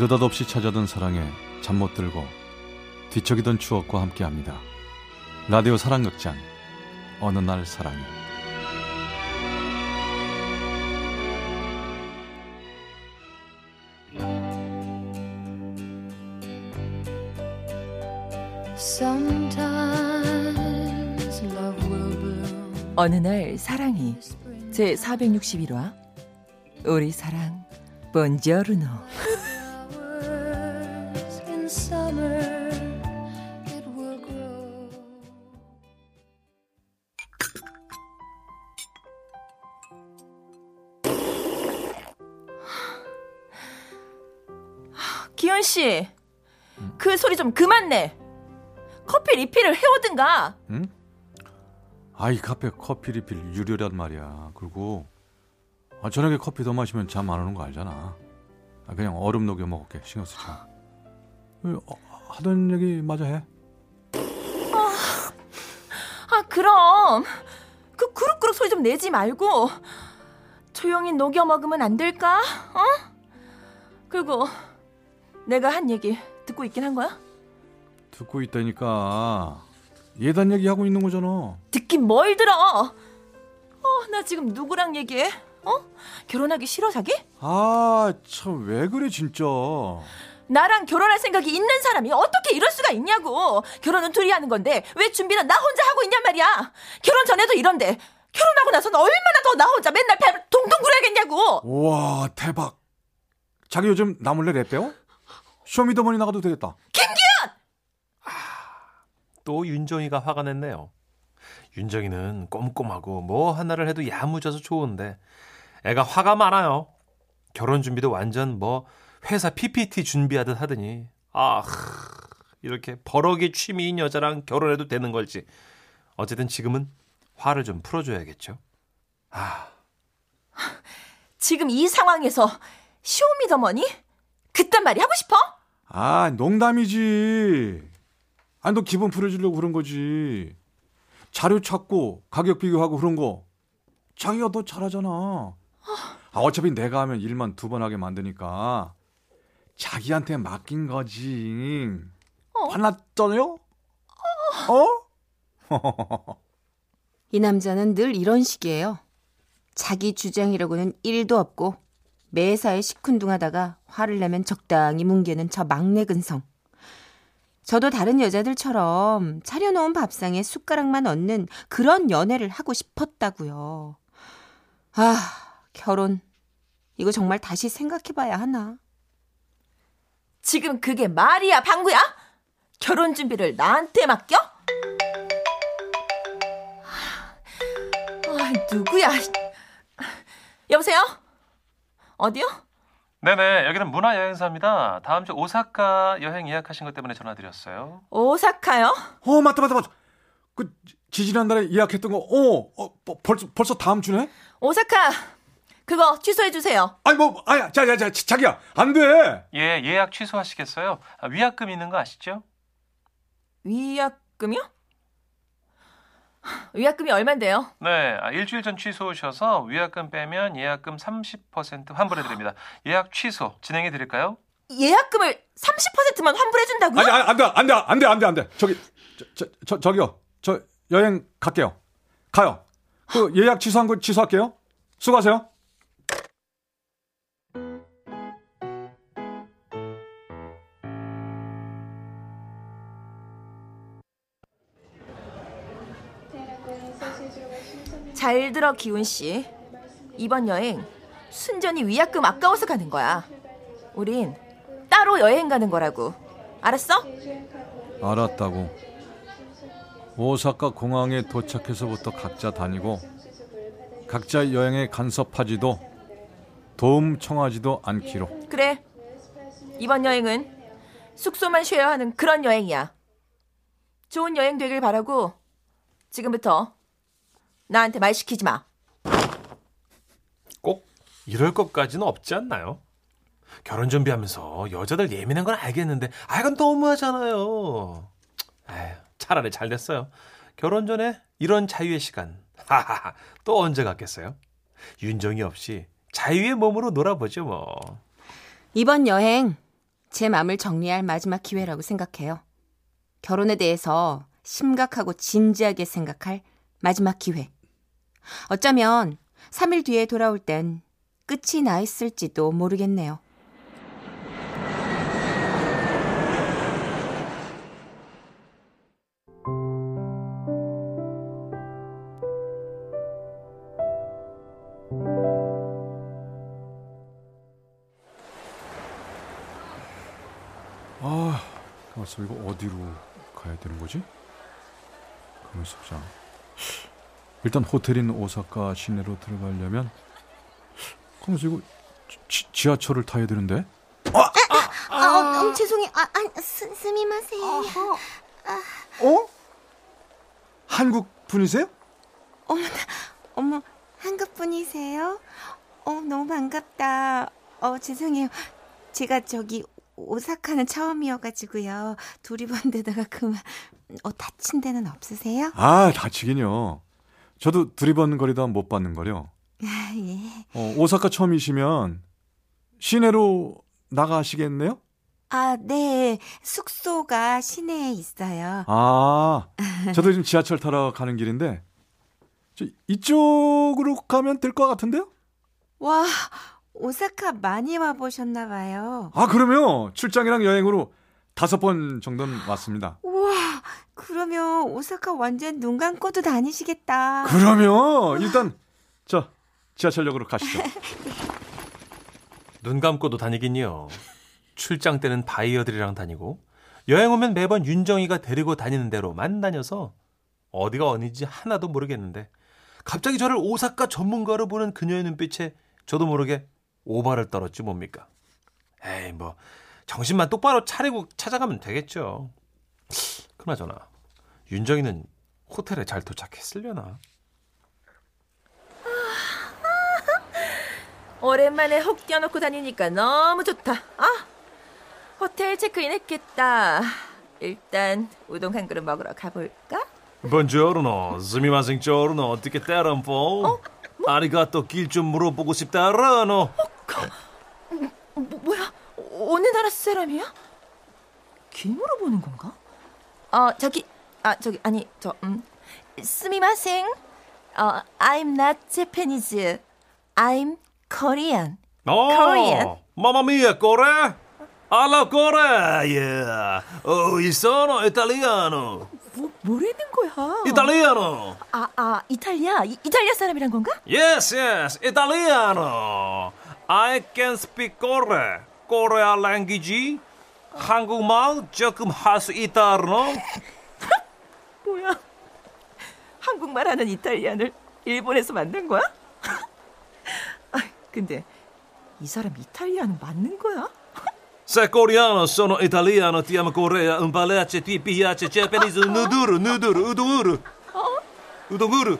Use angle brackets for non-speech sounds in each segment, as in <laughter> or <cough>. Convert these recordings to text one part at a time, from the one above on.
느닷없이 찾아든 사랑에 잠 못 들고 뒤척이던 추억과 함께합니다. 라디오 사랑극장 어느 날 사랑이. 어느 날 사랑이 제 461화 우리 사랑 본저르노 <laughs> 씨, 그 소리 좀 그만 내. 커피 리필을 해오든가. 응? 아이 카페 커피 리필 유료란 말이야. 그리고 아, 저녁에 커피 더 마시면 잠 안 오는 거 알잖아. 아, 그냥 얼음 녹여 먹을게. 신경 쓰지 마. 어, 하던 얘기 마저 해. 아 그럼 그 그룹그룹 소리 좀 내지 말고 조용히 녹여 먹으면 안 될까? 어? 그리고 내가 한 얘기 듣고 있긴 한 거야? 듣고 있다니까. 예단 얘기하고 있는 거잖아. 듣긴 뭘 들어? 어, 나 지금 누구랑 얘기해? 어? 결혼하기 싫어 자기? 아, 참 왜 그래 진짜. 나랑 결혼할 생각이 있는 사람이 어떻게 이럴 수가 있냐고. 결혼은 둘이 하는 건데 왜 준비는 나 혼자 하고 있냔 말이야. 결혼 전에도 이런데 결혼하고 나서는 얼마나 더 나 혼자 맨날 발 동동 구려야겠냐고. 와, 대박. 자기 요즘 나 몰래 랩 배워? 쇼미더머니 나가도 되겠다. 또 윤정이가 화가 났네요. 윤정이는 꼼꼼하고 뭐 하나를 해도 야무져서 좋은데 애가 화가 많아요. 결혼 준비도 완전 뭐 회사 PPT 준비하듯 하더니 아 이렇게 버럭이 취미인 여자랑 결혼해도 되는 걸지 어쨌든 지금은 화를 좀 풀어줘야겠죠. 아 지금 이 상황에서 쇼미더머니? 그딴 말이 하고 싶어? 아, 농담이지. 아니, 너 기분 풀어주려고 그런 거지. 자료 찾고 가격 비교하고 그런 거. 자기가 더 잘하잖아. 아, 어차피 내가 하면 일만 두 번 하게 만드니까. 자기한테 맡긴 거지. 화났잖아요? 어? <laughs> 이 남자는 늘 이런 식이에요. 자기 주장이라고는 1도 없고 매사에 시큰둥하다가 화를 내면 적당히 뭉개는 저 막내 근성. 저도 다른 여자들처럼 차려놓은 밥상에 숟가락만 얹는 그런 연애를 하고 싶었다고요. 아, 결혼. 이거 정말 다시 생각해봐야 하나. 지금 그게 말이야, 방구야? 결혼 준비를 나한테 맡겨? 아, 누구야? 여보세요? 어디요? 네네 여기는 문화여행사입니다. 다음 주 오사카 여행 예약하신 것 때문에 전화드렸어요. 오사카요? 어, 맞다, 맞다, 맞다. 그, 지 지난달에 예약했던 거, 어, 어 버- 벌써, 벌써 다음 주네? 오사카 그거 취소해 주세요. 아니, 뭐, 아야, 자, 자, 자, 자기야. 안 돼. 예 예약 취소하시겠어요? 아, 위약금 있는 거 아시죠? 위약금이요? 위약금이 얼만데요? 네, 아, 일주일 전 취소하셔서 위약금 빼면 예약금 30% 환불해 드립니다. 예약 취소 진행해 드릴까요? 예약금을 30%만 환불해 준다고요? 아니, 아니, 안 돼, 안 돼, 안 돼, 안 돼, 안 돼. 저기, 저, 저, 저, 저기요. 저 여행 갈게요. 가요. 그 예약 취소한 거 취소할게요. 수고하세요. 잘 들어 기훈 씨. 이번 여행 순전히 위약금 아까워서 가는 거야. 우린 따로 여행 가는 거라고. 알았어? 알았다고. 오사카 공항에 도착해서부터 각자 다니고 각자 여행에 간섭하지도 도움 청하지도 않기로. 그래. 이번 여행은 숙소만 쉬어야 하는 그런 여행이야. 좋은 여행 되길 바라고 지금부터 나한테 말 시키지 마. 꼭 이럴 것까지는 없지 않나요? 결혼 준비하면서 여자들 예민한 건 알겠는데 아 이건 너무하잖아요. 에휴, 차라리 잘 됐어요. 결혼 전에 이런 자유의 시간 하하하 또 언제 갖겠어요? 윤정이 없이 자유의 몸으로 놀아보죠 뭐. 이번 여행 제 마음을 정리할 마지막 기회라고 생각해요. 결혼에 대해서 심각하고 진지하게 생각할 마지막 기회. 어쩌면 3일 뒤에 돌아올 땐 끝이 나 있을지도 모르겠네요. 아. 이거 어디로 가야 되는 거지? 가만있어. 일단 호텔인 오사카 시내로 들어가려면 가만있어. 이거 지, 지하철을 타야 되는데? 아, 어, 죄송해요. 아, 아, 스, 스미마세. 어? 한국 분이세요? 어머, 한국 분이세요? 어, 너무 반갑다. 어, 죄송해요. 제가 저기 오사카는 처음이어가지고요. 둘이 본 데다가 그만 어, 다친 데는 없으세요? 아, 다치긴요. 저도 두리번거리다 못 받는. 아, <laughs> 예. 어, 오사카 처음이시면 시내로 나가시겠네요? 아, 네. 숙소가 시내에 있어요. 아, 저도 지금 지하철 타러 가는 길인데 저 이쪽으로 가면 될 것 같은데요? 와, 오사카 많이 와보셨나 봐요. 아, 그러면 출장이랑 여행으로 다섯 번 정도는 왔습니다. 우와, 그러면 오사카 완전 눈 감고도 다니시겠다. 그러면 일단 저 지하철역으로 가시죠. <laughs> 눈 감고도 다니긴요. 출장 때는 바이어들이랑 다니고 여행 오면 매번 윤정이가 데리고 다니는 대로만 다녀서 어디가 어딘지 하나도 모르겠는데 갑자기 저를 오사카 전문가로 보는 그녀의 눈빛에 저도 모르게 오바를 떨었지 뭡니까? 에이 뭐 정신만 똑바로 차리고 찾아가면 되겠죠. 그나저나 윤정이는 호텔에 잘 도착했으려나? 오랜만에 혹 뛰어놓고 다니니까 너무 좋다. 아, 호텔 체크인 했겠다. 일단 우동 한 그릇 먹으러 가볼까? 번조르노, 스미마생 조르노, 어떻게 때럼포? 아리가또 길 좀 물어보고 싶다라노. 뭐, 뭐야? 어느 나라 사람이야? 길 물어보는 건가? 어, 저기, 아, 저기, 아니, 저, 음, 스미마생. 어, I'm not Japanese. I'm Korean. Korean. 어, 마마미아 꼬레? 알라 꼬레, 예. 어, 이소노 이탈리아노. 뭐, 뭐라는 거야? 이탈리아노. 아, 아, 이탈리아? 이, 이탈리아 사람이란 건가? Yes, yes, 이탈리아노. I can speak 꼬레. 꼬레아 랭귀지. 한국말 조금 할 수 있다노. 뭐야? 한국말 하는 이탈리안을 일본에서 만든 거야? 아, 근데 이 사람 이탈리아는 맞는 거야? Se coreano sono italiano, ti amo Corea, un palazzo ti piace, Japanese, nuduru, nuduru, udunguru. udunguru.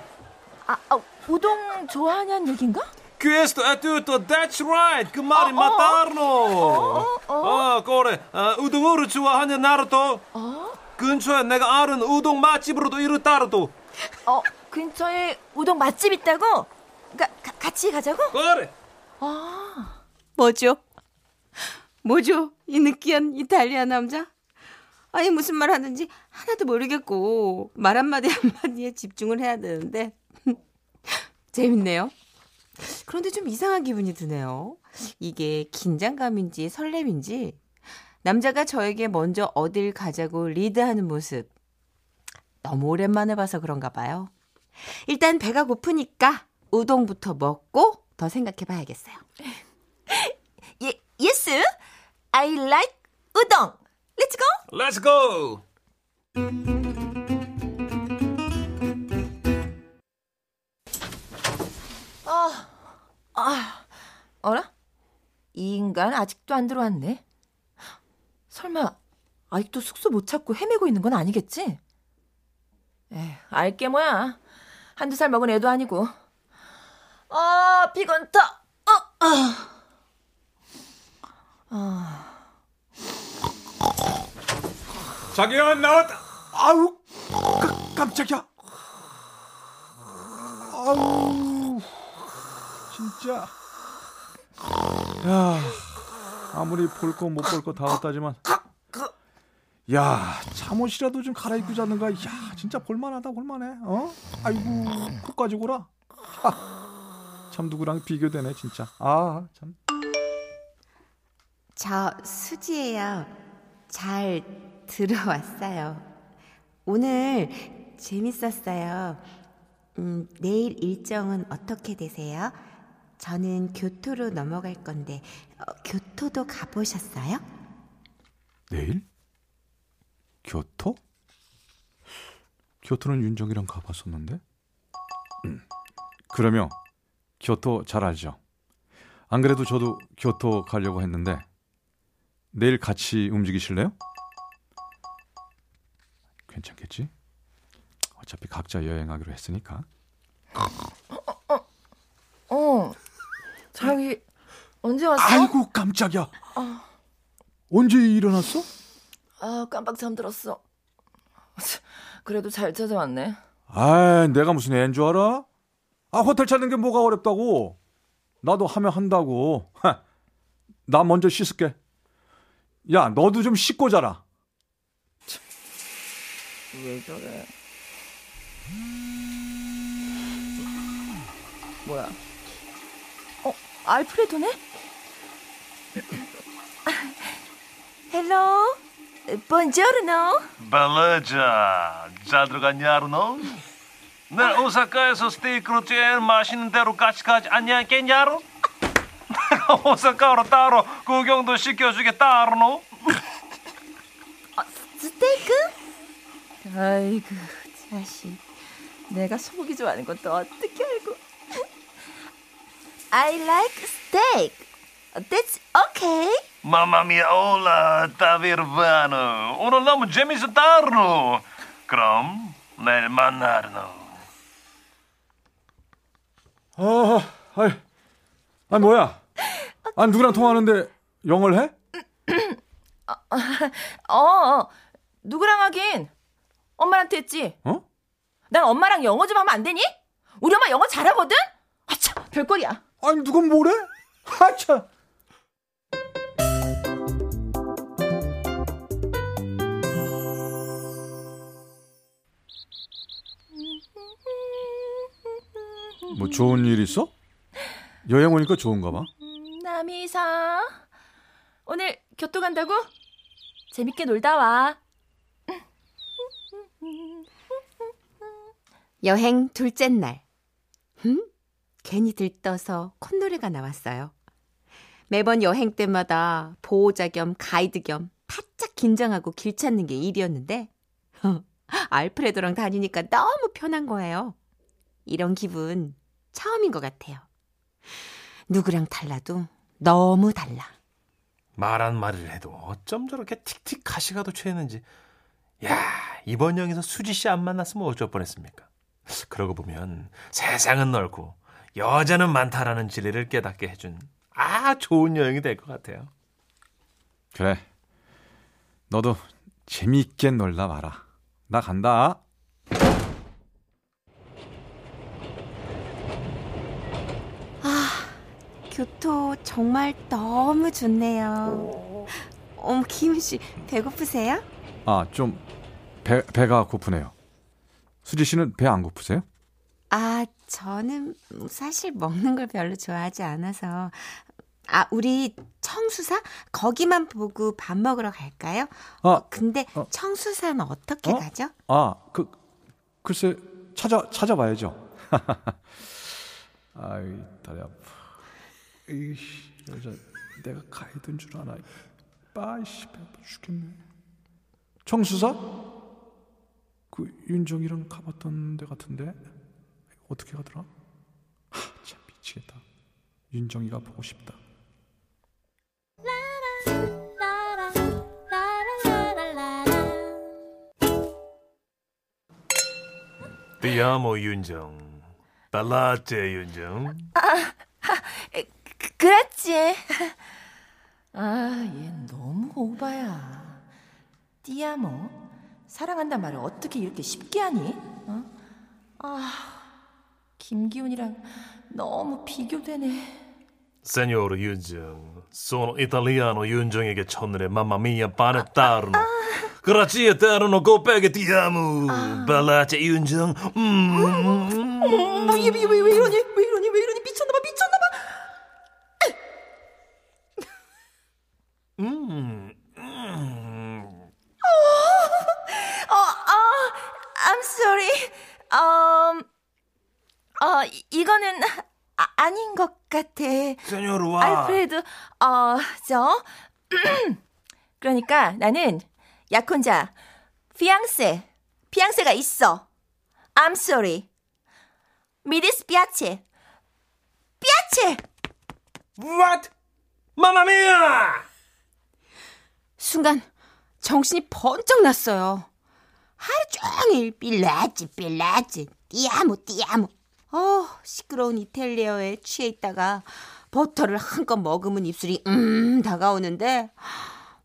아, 아, 우동 좋아하냐는 얘긴가? Questo è tutto, that's right, 그 말이. 맞다노. 어, 어. 어, 그래, 어, 우동으로 좋아하냐, 나루토? 어? 근처에 내가 아는 우동 맛집으로도 이르다르도. 어, 근처에 우동 맛집 있다고? 가, 가, 같이 가자고? 그래. 아, 뭐죠? 뭐죠? 이 느끼한 이탈리아 남자? 아니 무슨 말 하는지 하나도 모르겠고 말 한마디 <laughs> 한마디에 집중을 해야 되는데 <laughs> 재밌네요. 그런데 좀 이상한 기분이 드네요. 이게 긴장감인지 설렘인지 남자가 저에게 먼저 어딜 가자고 리드하는 모습 너무 오랜만에 봐서 그런가 봐요. 일단 배가 고프니까 우동부터 먹고 더 생각해 봐야겠어요. <laughs> 예, yes, I like 우동. Let's go. Let's go. 이 인간 아직도 안 들어왔네. 설마 아직도 숙소 못 찾고 헤매고 있는 건 아니겠지? 에, 알게 뭐야. 한두 살 먹은 애도 아니고. 아, 피곤 터. 어, 아. 자기야 나왔다. 아우 깜, 깜짝이야. 아우 진짜. 야 아무리 볼 거 못 볼 거 다 왔다지만 야 잠옷이라도 좀 갈아입고 자는가 야 진짜 볼만하다 볼만해 어 아이고 끝까지 고라 하, 참 누구랑 비교되네 진짜 아참 저 수지예요. 잘 들어왔어요. 오늘 재밌었어요. 음, 내일 일정은 어떻게 되세요? 저는 교토로 넘어갈 건데 어, 교토도 가보셨어요? 내일 교토 교토는 윤정이랑 가봤었는데 음, 그러면 교토 잘 알죠 안 그래도 저도 교토 가려고 했는데 내일 같이 움직이실래요? 괜찮겠지? 어차피 각자 여행하기로 했으니까. <laughs> 어. 자기 언제 왔어? 아이고 깜짝이야. 언제 일어났어? 아, 깜빡 잠들었어. 그래도 잘 찾아왔네. 아, 내가 무슨 애인 줄 알아? 아, 호텔 찾는 게 뭐가 어렵다고? 나도 하면 한다고. 하, 나 먼저 씻을게. 야, 너도 좀 씻고 자라. 왜 저래? 뭐야? 어, 알프레도네? Hello, buongiorno. Bellezza 잘 들어갔냐 아르노? 내일 오사카에서 스테이크로 제일 맛있는 데로 같이 가지 않냐겠냐로? <laughs> 오사카로 따로 구경도 시켜주겠다 아르노? 스테이크? 아이고, 자식. 내가 소고기 좋아하는 것도 어떻게 알고? I like steak. That's okay. 마마미아 올라 타비르바노 오늘 너무 재밌었다 아르노 그럼 내일 만나 아르노 아, 아이, 아 뭐야? 아, 누구랑 통화하는데 영어를 해? <clears throat> 어, 어, 누구랑 하긴? 엄마한테 했지. 어? 난 엄마랑 영어 좀 하면 안 되니? 우리 엄마 영어 잘하거든? 아, 참, 별거리야. 아니, 누가 뭐래? 아, 참. 뭐 좋은 일 있어? 여행 오니까 좋은가 봐. 남이사. 오늘 교토 간다고? 재밌게 놀다 와. 여행 둘째 날. 음? 괜히 들떠서 콧노래가 나왔어요. 매번 여행 때마다 보호자 겸 가이드 겸 바짝 긴장하고 길 찾는 게 일이었는데 <laughs> 알프레도랑 다니니까 너무 편한 거예요. 이런 기분 처음인 것 같아요. 누구랑 달라도 너무 달라. 말한 말을 해도 어쩜 저렇게 틱틱 가시가 도 채는지. 야 이번 여행에서 수지 씨 안 만났으면 어쩔 뻔했습니까? 그러고 보면 세상은 넓고 여자는 많다라는 진리를 깨닫게 해준 아 좋은 여행이 될 것 같아요. 그래. 너도 재미있게 놀다 마라. 나 간다. 교토 정말 너무 좋네요. 어머 김씨 배고프세요? 아, 좀 배, 배가 고프네요. 수지 씨는 배 안 고프세요? 아, 저는 사실 먹는 걸 별로 좋아하지 않아서. 아, 우리 청수사? 거기만 보고 밥 먹으러 갈까요? 아, 근데 어. 청수사는 어떻게 어? 가죠? 아, 그 글쎄 찾아 찾아봐야죠. <laughs> 아이 다리 아파. 이씨 여자 내가 가이드인 줄 아나. 빠이씨 배 아파 죽겠네. 청수사? 그 윤정이랑 가봤던 데 같은데 어떻게 가더라? 하, 참 미치겠다. 윤정이가 보고 싶다. 띠아모 윤정, 달라제 윤정. 그, 그렇지. 아, 얘 너무 오바야. 띠아모, 사랑한단 말을 어떻게 이렇게 쉽게 하니? 어? 아, 김기훈이랑 너무 비교되네. 세뇨르 윤정, sono italiano 윤정에게 첫눈에 mamma 반했다르노. 그렇지 따르노 꼬빼기 띠아무 발라제 윤정. 음. 어머, 얘, 얘, 왜, 왜 이러니? 왜 이러니? 왜 이러니? 미쳤나봐, 미쳤나봐. 음. 음. 어, 어, I'm sorry. 음, 어, 이- 이거는 <laughs> 아, 아닌 것 같아. 세뇨르와. 알프레드, 어, 저. <clears throat> 그러니까 나는 약혼자, 피앙세, 피앙세가 있어. I'm sorry. 미디스 피아체. 피아체! What? 마마미야! 순간 정신이 번쩍 났어요. 하루 종일 빌라지 빌라지 띠아무 띠아무. 어 시끄러운 이탈리아에 취해 있다가 버터를 한껏 먹으면 입술이 음 다가오는데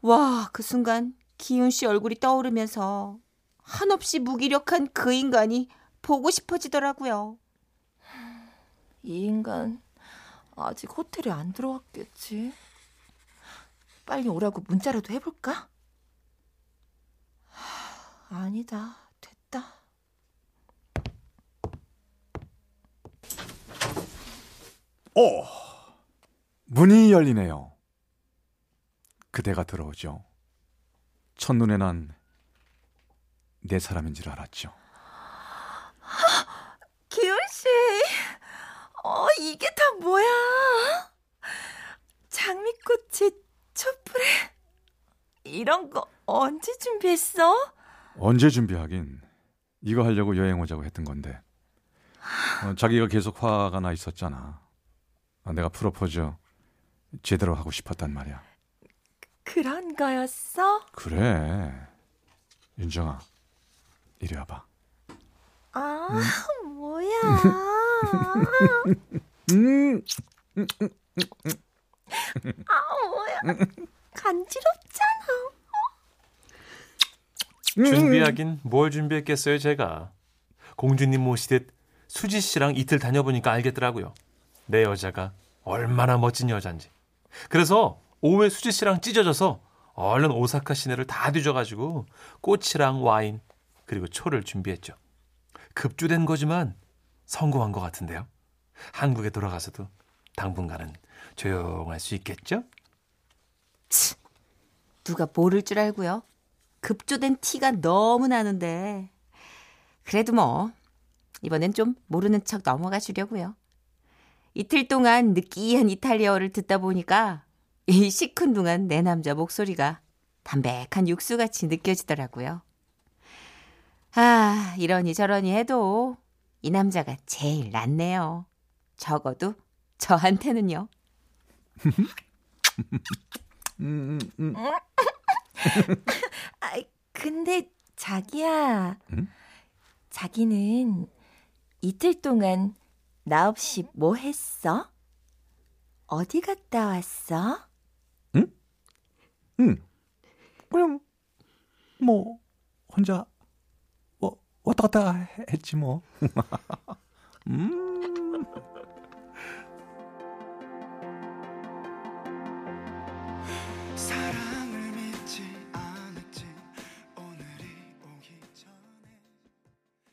와 그 순간 기훈 씨 얼굴이 떠오르면서 한없이 무기력한 그 인간이 보고 싶어지더라고요. 이 인간 아직 호텔에 안 들어왔겠지. 빨리 오라고 문자라도 해볼까? 하, 아니다. 오! 문이 열리네요. 그대가 들어오죠. 첫눈에 난 내 사람인 줄 알았죠. 기훈 씨, 어 이게 다 뭐야? 장미꽃에 촛불에 이런 거 언제 준비했어? 언제 준비하긴 이거 하려고 여행 오자고 했던 건데 어, 자기가 계속 화가 나 있었잖아. 어, 내가 프로포즈 제대로 하고 싶었단 말이야. 그런 거였어? 그래. 윤정아, 이리 와봐. 아 뭐야? 음, 아 뭐야? 간지럽잖아. 준비하긴 뭘 준비했겠어요, 제가. 공주님 모시듯 수지 씨랑 이틀 다녀보니까 알겠더라고요. 내 여자가 얼마나 멋진 여잔지. 그래서 오후에 수지 씨랑 찢어져서 얼른 오사카 시내를 다 뒤져가지고 꽃이랑 와인 그리고 초를 준비했죠. 급주된 거지만 성공한 것 같은데요. 한국에 돌아가서도 당분간은 조용할 수 있겠죠? 누가 모를 줄 알고요. 급조된 티가 너무 나는데. 그래도 뭐 이번엔 좀 모르는 척 넘어가 주려고요. 이틀 동안 느끼한 이탈리아어를 듣다 보니까 이 시큰둥한 내 남자 목소리가 담백한 육수같이 느껴지더라고요. 아, 이러니 저러니 해도 이 남자가 제일 낫네요. 적어도 저한테는요. 음, 음, 음. 아 근데 자기야. 응? 자기는 이틀 동안 나 없이 뭐 했어? 어디 갔다 왔어? 응. 그냥 뭐 혼자 뭐 왔다 갔다 했지 뭐. <laughs> 음.